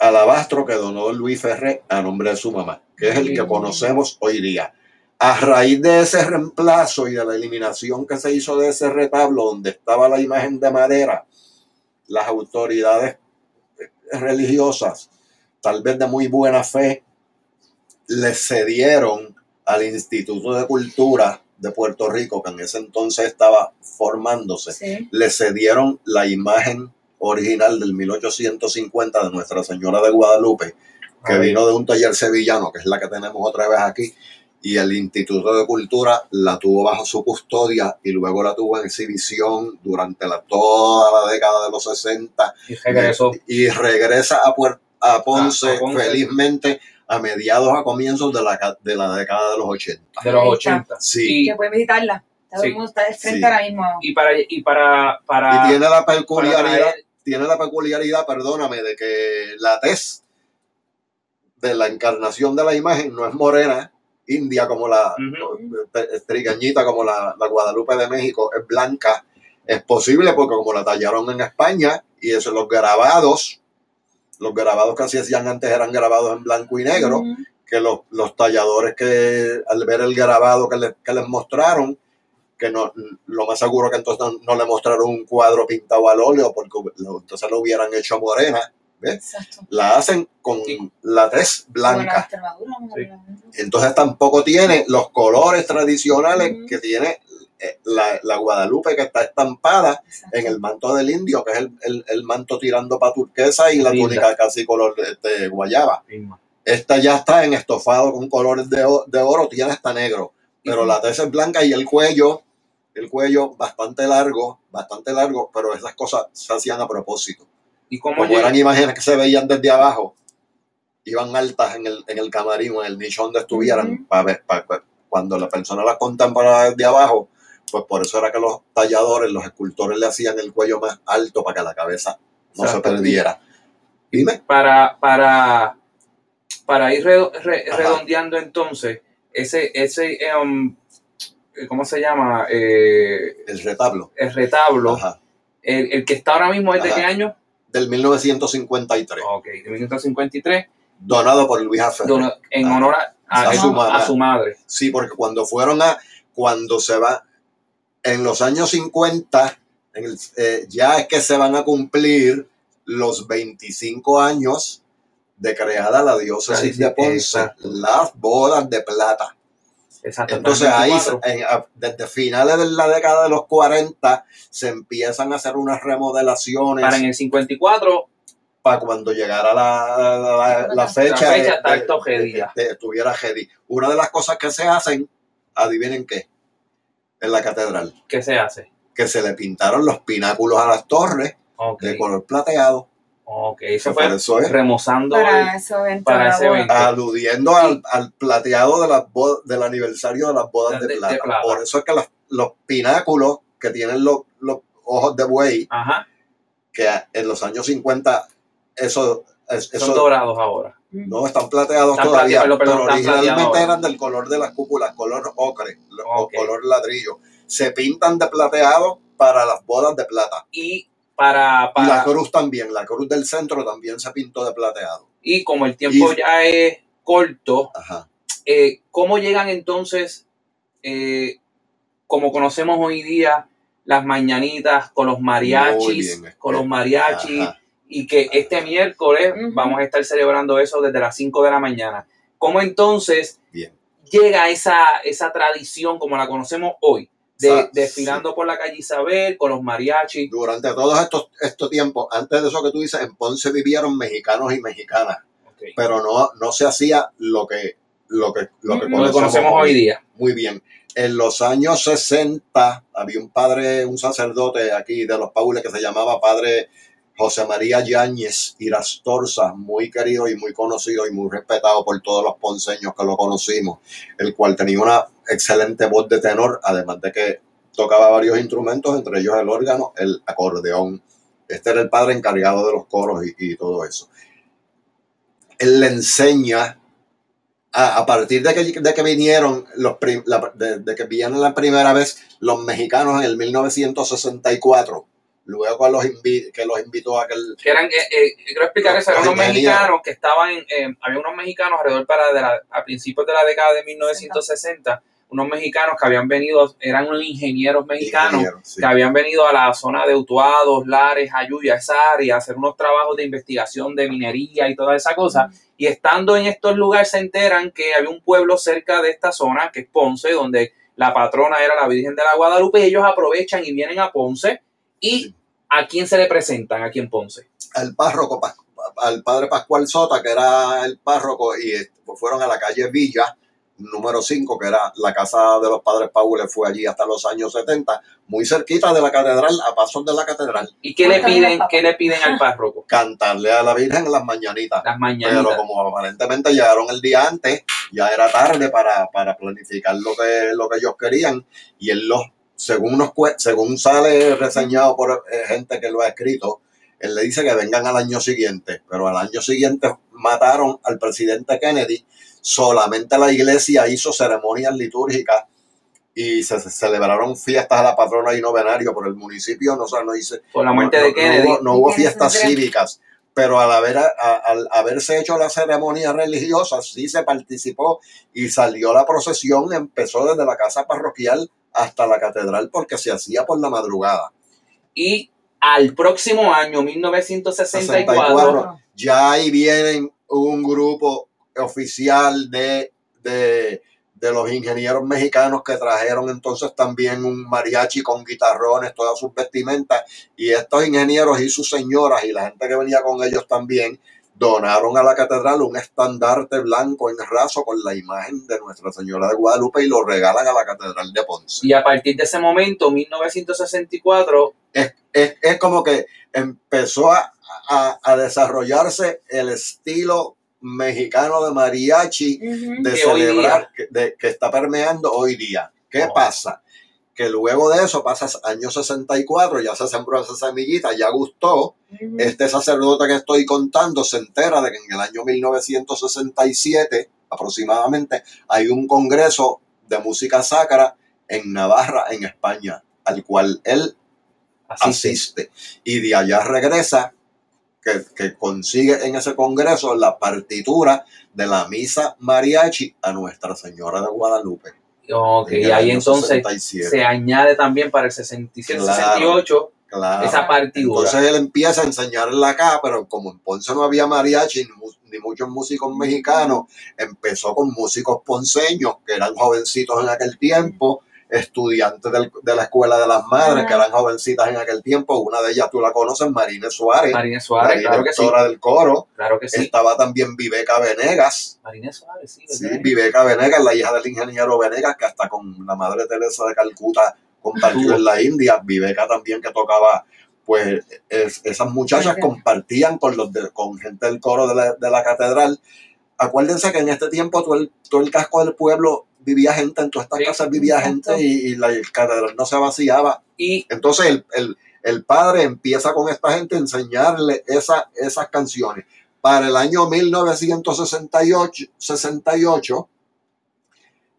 Alabastro que donó Luis Ferré a nombre de su mamá, que es el que conocemos hoy día. A raíz de ese reemplazo y de la eliminación que se hizo de ese retablo donde estaba la imagen de madera, las autoridades religiosas, tal vez de muy buena fe, le cedieron al Instituto de Cultura de Puerto Rico, que en ese entonces estaba formándose, le cedieron la imagen original del 1850 de Nuestra Señora de Guadalupe, que vino de un taller sevillano, que es la que tenemos otra vez aquí, y el Instituto de Cultura la tuvo bajo su custodia y luego la tuvo en exhibición durante la, toda la década de los 60 y, regresó. y regresa a, a, Ponce, felizmente a mediados a comienzos de la, de la década de los 80. De los 80. Sí. Y que pueden visitarla. Mundo está de frente ahora mismo. Y para, y para, para y tiene la peculiaridad, tiene la peculiaridad, perdóname, de que la tez de la encarnación de la imagen no es morena, india como la uh como la, la, Guadalupe de México es blanca, es posible porque como la tallaron en España y eso los grabados, los grabados que se hacían antes eran grabados en blanco y negro, que los, los, talladores que al ver el grabado que, que les mostraron, que no, lo más seguro que entonces no, le mostraron un cuadro pintado al óleo porque entonces lo hubieran hecho morena la hacen con la tez blanca. Entonces tampoco tiene los colores tradicionales que tiene eh, la, Guadalupe que está estampada en el manto del indio, que es el, manto tirando para turquesa y la túnica casi color de, este, guayaba. Esta ya está en estofado con colores de, oro, tiene hasta negro, pero la tez es blanca y el cuello, el cuello bastante largo, bastante largo, pero esas cosas se hacían a propósito. ¿Y cómo Como eran imágenes que se veían desde abajo, iban altas en el, en el camarín o en el nicho donde estuvieran, para ver, para, cuando la persona las contemplaba desde abajo, pues por eso era que los talladores, los escultores le hacían el cuello más alto para que la cabeza no se perdiera. Dime. Para, para, para ir redondeando entonces, ese, ese um, ¿cómo se llama? Eh, el retablo. El retablo. El, el, que está ahora mismo es de qué año? del 1953. Ok, de 1953. Donado por Luis Ferrer. en honor a, su madre. Sí, porque cuando fueron a, cuando se va, en los años 50, eh, ya es que se van a cumplir los 25 años de creada la diócesis de Ponce, las bodas de plata. Entonces ahí, desde finales de la década de los 40, se empiezan a hacer unas remodelaciones. Para en el 54. Para cuando llegara la, la, fecha. La fecha de, estuviera Jedi. Una de las cosas que se hacen, adivinen qué, en la catedral. ¿Qué se hace? Que se le pintaron los pináculos a las torres de color plateado. Ok, eso fue remozando para, ese para ese evento. Aludiendo al, plateado de las del aniversario de las bodas de, plata. Por eso es que los pináculos que tienen los, ojos de buey, que en los años 50 eso... Son dorados ahora. No, están plateados todavía, pero, originalmente eran del color de las cúpulas, color ocre, o color ladrillo. Se pintan de plateado para las bodas de plata. Y para, Y la cruz también, la cruz del centro también se pintó de plateado. Y como el tiempo ya es corto, eh, ¿cómo llegan entonces, eh, como conocemos hoy día, las mañanitas con los mariachis, con los mariachis, y que este miércoles vamos a estar celebrando eso desde las 5 de la mañana? ¿Cómo entonces llega esa, esa tradición como la conocemos hoy? Desfilando por la calle Isabel con los mariachis. Durante todos estos, estos tiempos, antes de eso que tú dices, en Ponce vivieron mexicanos y mexicanas, pero no, no se hacía lo que lo que, lo que conocemos hoy día. Muy bien. En los años 60 había un padre, un sacerdote aquí de los Paules que se llamaba padre José María Yáñez Irastorza, muy querido y muy conocido y muy respetado por todos los ponceños que lo conocimos, el cual tenía una excelente voz de tenor, además de que tocaba varios instrumentos, entre ellos el órgano, el acordeón. Este era el padre encargado de los coros y, y todo eso. Él le enseña a, a partir de que, de que vinieron los prim- la- de, de que vinieron la primera vez los mexicanos en el 1964 luego que los, invi- que los invitó a aquel Que eran, eh, eh, quiero explicar eso, eran unos mexicanos que estaban, en, eh, había unos mexicanos alrededor para de la- a principios de la década de 1960, unos mexicanos que habían venido, eran unos ingenieros mexicanos ingeniero, sí. que habían venido a la zona de Utuados, Lares, Ayuya, esa área, a hacer unos trabajos de investigación de minería y toda esa cosa. Y estando en estos lugares se enteran que había un pueblo cerca de esta zona, que es Ponce, donde la patrona era la Virgen de la Guadalupe, y ellos aprovechan y vienen a Ponce. ¿Y a quién se le presentan aquí en Ponce? al párroco, al padre Pascual Sota, que era el párroco, y fueron a la calle Villa, número 5, que era la casa de los padres Paules, fue allí hasta los años 70, muy cerquita de la catedral, a pasos de la catedral, ¿Y qué le piden, qué le piden al párroco? cantarle a la Virgen en las mañanitas. Las Pero mañanitas. como aparentemente llegaron el día antes, ya era tarde para, para planificar lo que, lo que ellos querían. Y él los, según, nos, según sale reseñado por eh, gente que lo ha escrito, él le dice que vengan al año siguiente. Pero al año siguiente mataron al presidente Kennedy. Solamente la iglesia hizo ceremonias litúrgicas y se, se celebraron fiestas a la patrona y novenario por el municipio. No, o sea, no hice, Por la muerte no- de no- Kennedy. No hubo, no fiestas cívicas, pero al, haber, a- al haberse hecho la ceremonia religiosa, sí se participó y salió la procesión, empezó desde la casa parroquial hasta la catedral porque se hacía por la madrugada. Y al próximo año, 1964, 64. Ya ahí vienen un grupo oficial de, de, de los ingenieros mexicanos que trajeron entonces también un mariachi con guitarrones, todas sus vestimentas, y estos ingenieros y sus señoras y la gente que venía con ellos también donaron a la catedral un estandarte blanco en raso con la imagen de Nuestra Señora de Guadalupe y lo regalan a la catedral de Ponce. y a partir de ese momento, 1964, es, es, es como que empezó a, a, a desarrollarse el estilo mexicano de mariachi de Que celebrar, que, de- que está permeando hoy día. ¿Qué Oh. pasa? Que luego de eso pasa año 64, ya se sembró esa semillita, ya gustó. Este sacerdote que estoy contando se entera de que en el año 1967 aproximadamente hay un congreso de música sacra en Navarra, en España, al cual él asiste y de allá regresa que, que consigue en ese congreso la partitura de la misa mariachi a Nuestra Señora de Guadalupe. Ok, en y ahí entonces 67. se añade también para el 67, Claro. 68 Claro. esa partidura. Entonces él empieza a enseñarle acá, pero como en Ponce no había mariachi ni, ni muchos músicos mexicanos, empezó con músicos ponceños que eran jovencitos en aquel tiempo, estudiantes del- de la Escuela de las Madres, que eran jovencitas en aquel tiempo. Una de ellas tú la conoces, Marina Suárez. Marina Suárez, claro que sí. del coro. Claro que sí. Estaba también Viveca Venegas. Marina Suárez, sí. Sí, ¿verdad? Viveca Venegas, la hija del ingeniero Venegas, que hasta con la madre Teresa de Calcuta compartió en la India. Viveca también que tocaba, pues es- esas muchachas compartían con, los de- con gente del coro de la, de la catedral. Acuérdense que en este tiempo todo el, todo el casco del pueblo vivía gente, en todas estas Sí. casas vivía gente y, y la catedral no se vaciaba. Y Entonces el, el- el padre empieza con esta gente a enseñarle esa, esas canciones. Para el año 1968 68,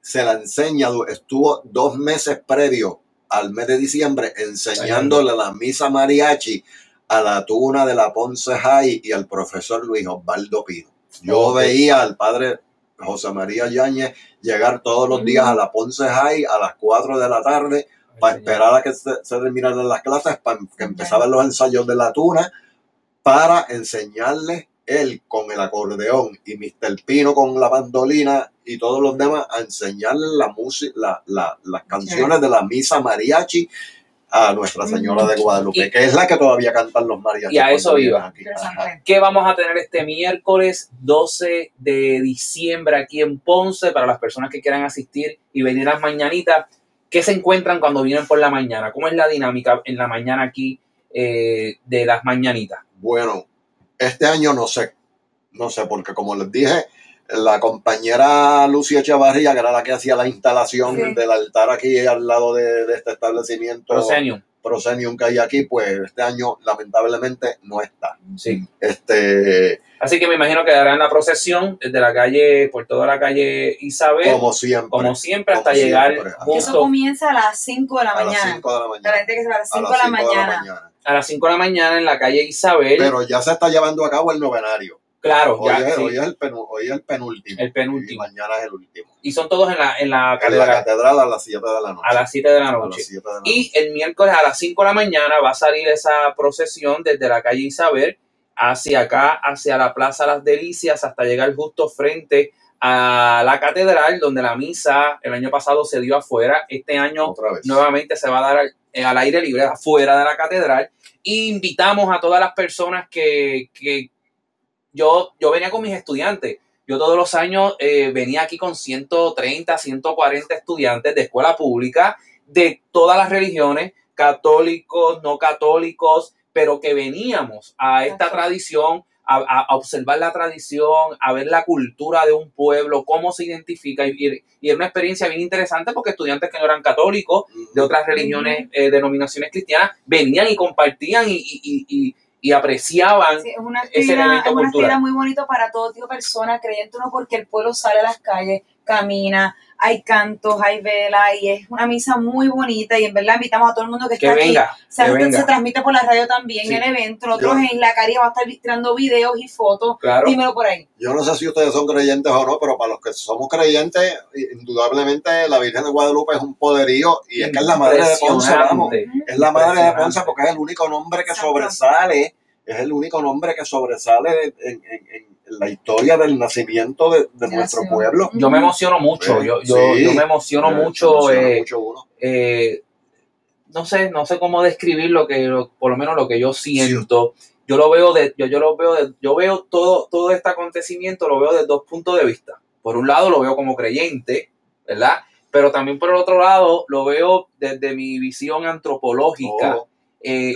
se la enseña, estuvo dos meses previo al mes de diciembre enseñándole la misa mariachi a la tuna de la Ponce High y al profesor Luis Osvaldo Pino. Yo veía al padre José María Yáñez llegar todos los días a la Ponce High a las 4 de la tarde para esperar a que se, se terminaran las clases, para que empezaban los ensayos de la tuna, para enseñarle él con el acordeón y Mr. Pino con la bandolina y todos los demás a enseñarle la música, la, la- las canciones de la misa mariachi a Nuestra Señora de Guadalupe, Y- que es la que todavía cantan los mariachis. Y a eso iba. ¿Qué vamos a tener este miércoles 12 de diciembre aquí en Ponce para las personas que quieran asistir y venir a las mañanitas? ¿Qué se encuentran cuando vienen por la mañana? ¿Cómo es la dinámica en la mañana aquí eh, de las mañanitas? Bueno, este año no sé, no sé, porque como les dije, la compañera Lucia Echevarría, que era la que hacía la instalación Sí. del altar aquí al lado de, de este establecimiento Proscenium. Proscenium que hay aquí, pues este año lamentablemente no está. Sí. Este, Así que me imagino que harán la procesión desde la calle, por toda la calle Isabel, como, como siempre. siempre, hasta como llegar siempre. Eso comienza a las 5 de la a las mañana. 5 de la La mañana. gente que se va a las A 5 las de la cinco mañana. a las 5 de la mañana en la calle Isabel. Pero ya se está llevando a cabo el novenario. Claro, Hoy, ya, es, sí, hoy es el, hoy es el penúltimo. el Y penúltimo. mañana es el último. Y son todos en la, en la En la catedral a las 7 de la noche. a las 7 de la noche. 7 de la Y el miércoles a las 5 de la mañana va a salir esa procesión desde la calle Isabel hacia acá, hacia la Plaza Las Delicias, hasta llegar justo frente a la catedral, donde la misa el año pasado se dio afuera. Este año nuevamente se va a dar al, eh, al aire libre, afuera de la catedral. Y invitamos a todas las personas que, que yo, yo venía con mis estudiantes. Yo todos los años eh, venía aquí con 130, 140 estudiantes de escuela pública de todas las religiones, católicos, no católicos, pero que veníamos a esta tradición, a, observar la tradición, a ver la cultura de un pueblo, cómo se identifica. Y, y- una experiencia bien interesante porque estudiantes que no eran católicos, de otras religiones, eh, denominaciones cristianas, venían y compartían y, y- y- apreciaban. Sí, es una Ese actividad, elemento es una cultural. muy bonito para todo tipo de personas, creyente uno porque el pueblo sale a las calles, camina, hay cantos, hay vela y es una misa muy bonita y en verdad invitamos a todo el mundo que Que está aquí. Se, que venga. se transmite por la radio también Sí. el evento, nosotros Yo- en la calle va a estar tirando videos y fotos, claro. dímelo por ahí. Yo no sé si ustedes son creyentes o no, pero para los que somos creyentes, indudablemente la Virgen de Guadalupe es un poderío y es que es la madre de Ponce, vamos. Es la madre de. Ponce porque es el único nombre que sobresale, es el único nombre que sobresale en, en- en la historia del nacimiento de, de nuestro pueblo. Yo me emociono mucho, Sí, yo, yo, sí. yo me emociono mucho. eh, mucho eh, no sé, no sé cómo describir lo que, lo- por lo menos lo que yo siento. Yo lo veo de, yo, yo lo veo de- yo veo todo, todo este acontecimiento, lo veo desde dos puntos de vista. Por un lado lo veo como creyente, ¿verdad? Pero también por el otro lado lo veo desde mi visión antropológica. Oh, eh,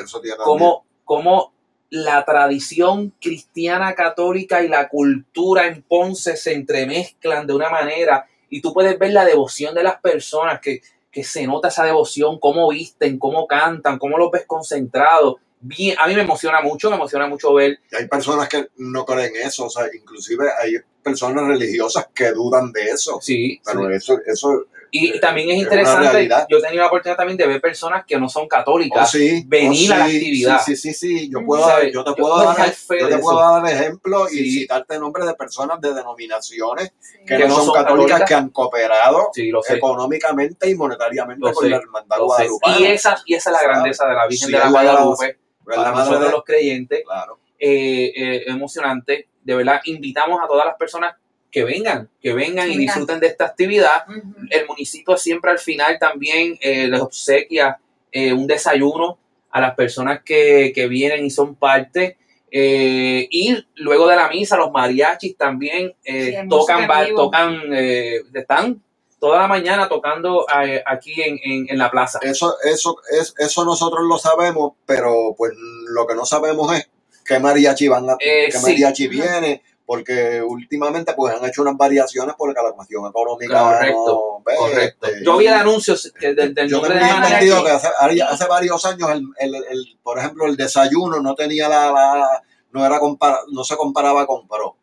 la tradición cristiana católica y la cultura en Ponce se entremezclan de una manera y tú puedes ver la devoción de las personas, que, que se nota esa devoción, cómo visten, cómo cantan, cómo los ves concentrados. Bien, a mí me emociona mucho, me emociona mucho ver. Y hay personas que no creen eso, o sea, inclusive hay personas religiosas que dudan de eso. Sí, Pero sí. eso, eso Y también es interesante, yo he tenido la oportunidad también de ver personas que no son oh, católicas sí, venir oh, a la actividad. Sí, sí, sí, sí, yo Mm, puedo, ¿sabes? yo te Yo puedo puedo dar, yo te puedo dar ejemplos y Sí. citarte nombres de personas de denominaciones que, Que no son, católicas, que han cooperado económicamente y monetariamente Lo con sé, la hermandad guadalupana. Y esa, y esa es la ¿sabes? grandeza de la Virgen Sí, de la Guadalupe. Para la madre nosotros de- los creyentes, Claro. eh, eh, emocionante. De verdad, invitamos a todas las personas que vengan, que vengan y disfruten de esta actividad. El municipio siempre al final también eh, les obsequia eh, un desayuno a las personas que, que vienen y son parte. Eh, y luego de la misa, los mariachis también eh, Sí, tocan, música ba- en vivo. tocan eh, están toda la mañana tocando eh, aquí en, en- en la plaza. Eso, eso, es, eso nosotros lo sabemos, pero pues lo que no sabemos es qué mariachi van a, Eh, qué sí. mariachi viene, porque últimamente pues han hecho unas variaciones porque la cuestión económica Correcto, no- ve, Correcto. este, Yo vi el anuncio que del, del yo nombre mariachi. entendido que hace, hace varios años, el, el- el- por ejemplo, el desayuno no tenía la, la- no era compara- no se comparaba con pro.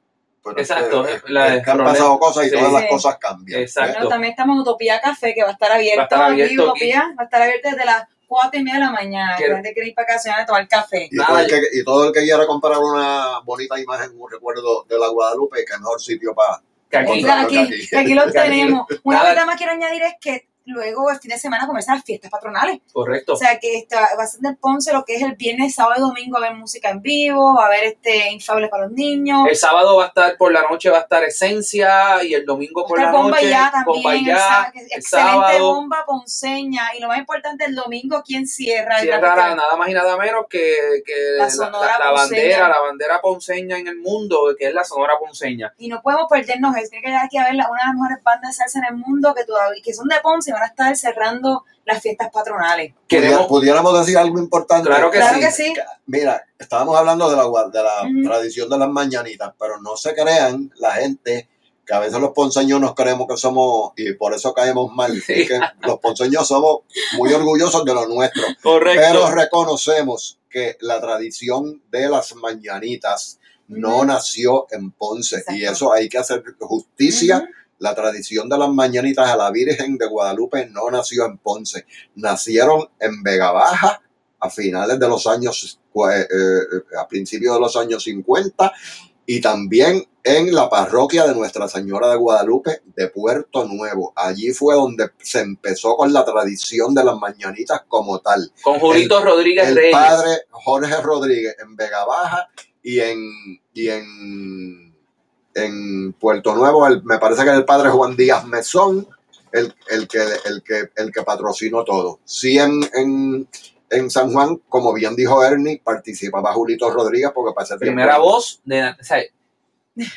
Pero es que- Exacto, es- la- es que han problema. pasado cosas y Sí. todas las Sí. cosas cambian. Exacto. Bueno, también estamos en Utopía Café, que va a estar abierto. Va a estar abierto aquí, Utopía va a estar abierto desde las 4 y media de la mañana. Que- la gente quiere ir para acá a tomar café. Y, todo el que, y todo el que quiera comprar una bonita imagen, un recuerdo de la Guadalupe, que mejor sitio para. Que aquí- Otra. aquí, aquí. aquí lo tenemos. Una cosa más quiero añadir es que luego el fin de semana comienzan las fiestas patronales. Correcto. O sea que esta, va a ser en Ponce lo que es el viernes, sábado y domingo, va a haber música en vivo, va a haber este infables para los niños. El sábado va a estar por la noche, va a estar Esencia y el domingo por la bomba noche. ya también, Bomba el Ya, que- el excelente sábado. bomba ponceña. Y lo más importante, el domingo, ¿quién cierra? El Cierra la- nada más y nada menos que, que La Sonora la- la bandera, la bandera ponceña en el mundo, que es la Sonora Ponceña. Y no podemos perdernos. Tiene que aquí a ver una de las mejores bandas de salsa en el mundo que todavía que son de Ponce y van a estar cerrando las fiestas patronales. Queremos, Pudiéramos decir algo importante. Claro que claro sí. que sí. Mira, estábamos hablando de la, de la Ujú. tradición de las mañanitas, pero no se crean la gente que a veces los ponceños nos creemos que somos, y por eso caemos mal, Sí. es que los ponceños somos muy orgullosos de lo nuestro, correcto. pero reconocemos que la tradición de las mañanitas no nació en Ponce, y Exacto. eso hay que hacer justicia. Ujú. La tradición de las mañanitas a la Virgen de Guadalupe no nació en Ponce, nacieron en Vega Baja a finales de los años, eh, eh, a principios de los años 50 y también en la parroquia de Nuestra Señora de Guadalupe de Puerto Nuevo. Allí fue donde se empezó con la tradición de las mañanitas como tal. Con Julito Rodríguez El Reyes. padre Jorge Rodríguez en Vega Baja y en, y en, en Puerto Nuevo, el- me parece que era el padre Juan Díaz Mesón, el, el, que, el, que, el que patrocinó todo. Sí, en, en, en San Juan, como bien dijo Ernie, participaba Julito Rodríguez porque para ese tiempo- Primera voz de o sea,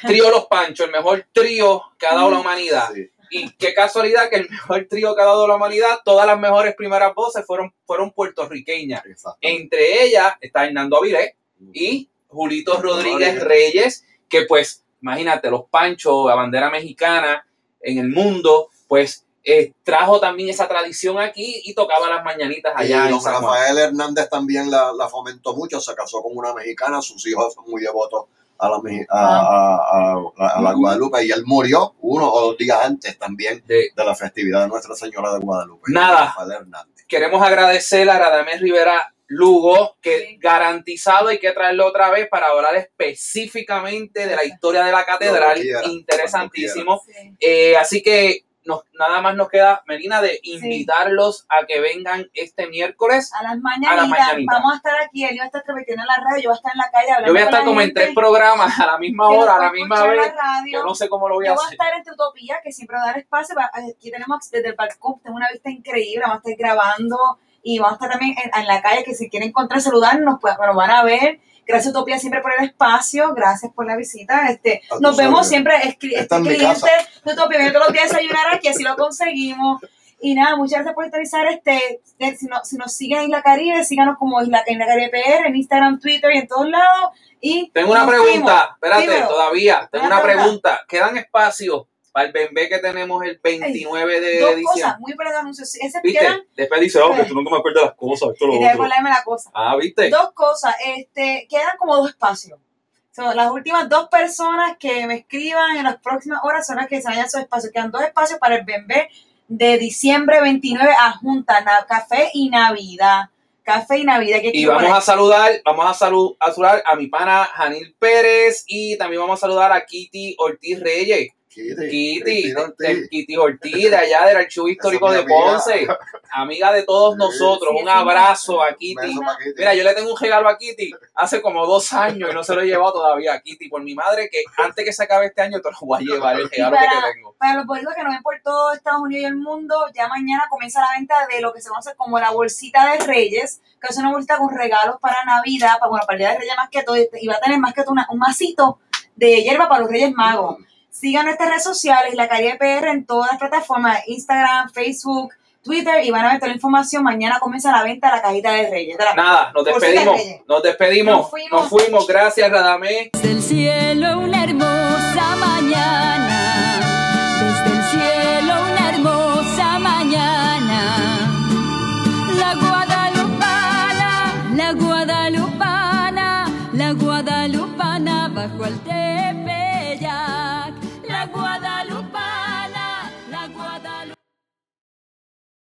Trío Los Panchos, el mejor trío que ha dado la humanidad. Sí, Y qué casualidad que el mejor trío que ha dado la humanidad, todas las mejores primeras voces fueron, fueron puertorriqueñas. Entre ellas está Hernando Avilés y Julito Rodríguez Reyes, que pues, imagínate, los Panchos, la bandera mexicana en el mundo, pues eh, trajo también esa tradición aquí y tocaba las mañanitas allá y en don San Juan. Rafael Hernández también la, la fomentó mucho, se casó con una mexicana, sus hijos son muy devotos a la, meji- a, a- a- a la. Guadalupe y él murió uno o dos días antes también De- de la festividad de Nuestra Señora de Guadalupe. Nada. Rafael Hernández. queremos agradecer a Radamés Rivera Lugo, que Sí. garantizado hay que traerlo otra vez para hablar específicamente de la historia de la catedral. Quiera, Interesantísimo. Sí. Eh, así que nos, nada más nos queda, Melina, de invitarlos a que vengan este miércoles. A las mañanitas, mañanitas. vamos a estar aquí, él va a estar transmitiendo en la radio, yo voy a estar en la calle hablando Yo voy a estar como en tres programas a la misma que hora, a la misma vez. la radio. Yo no sé cómo lo voy a Yo voy a hacer. estar en Utopía, que siempre va a dar espacio. Aquí tenemos desde el balcón, tengo una vista increíble, vamos a estar grabando y vamos a estar también en, en la calle, que si quieren encontrar, saludarnos, pues nos van a ver. Gracias Utopía siempre por el espacio, gracias por la visita. Este, A nos vemos siempre, este es cliente de Utopía, viene todos los días a desayunar aquí, así lo conseguimos. Y nada, muchas gracias por sintonizar este. Si, no- si nos siguen en Isla Caribe, síganos como Isla, en la Caribe PR, en Instagram, Twitter y en todos lados. Y Tengo una pregunta, fuimos. espérate, Dímelo. todavía. Tengo Una pregunta. ¿Quedan espacios para el bembé que tenemos el 29 de Dos diciembre? cosas, muy buenos anuncios. Ese ¿Viste? quedan, Después dice, oh, que tú nunca me acuerdas las cosas, esto lo y otro. la cosa. Ah, ¿viste? Dos cosas, este, quedan como dos espacios. Son las últimas dos personas que me escriban en las próximas horas son las que se vayan a esos espacios. Quedan dos espacios para el bebé de diciembre 29 a Junta, na- Café y Navidad. Café y Navidad. ¿qué Y vamos a saludar, vamos a, a saludar a mi pana Janil Pérez y también vamos a saludar a Kitty Ortiz Reyes. Kitty, Kitty, Cristina Ortiz. de- Kitty Ortiz, de allá del Archivo Histórico de. Ponce, amiga de todos Sí. nosotros. Sí, Un sí, abrazo a Kitty. Mira, yo le tengo un regalo a Kitty hace como dos años y no se lo he llevado todavía a Kitty por mi madre, que antes que se acabe este año te lo voy a llevar el regalo que te tengo. Para los boricuas que nos ven por todo Estados Unidos y el mundo, ya mañana comienza la venta de lo que se conoce como la bolsita de Reyes, que es una bolsita con regalos para Navidad, para, bueno, para el Día de Reyes más que todo, y va a tener más que todo una- un masito de hierba para los Reyes Magos. Sigan nuestras redes sociales, la Caribe PR en todas las plataformas, Instagram, Facebook, Twitter, y van a ver toda la información. Mañana comienza la venta de la cajita de Reyes. de la- Nada, nos despedimos. Nos despedimos. Nos fuimos. Nos fuimos. Gracias, Radamé. Del cielo una hermosa mañana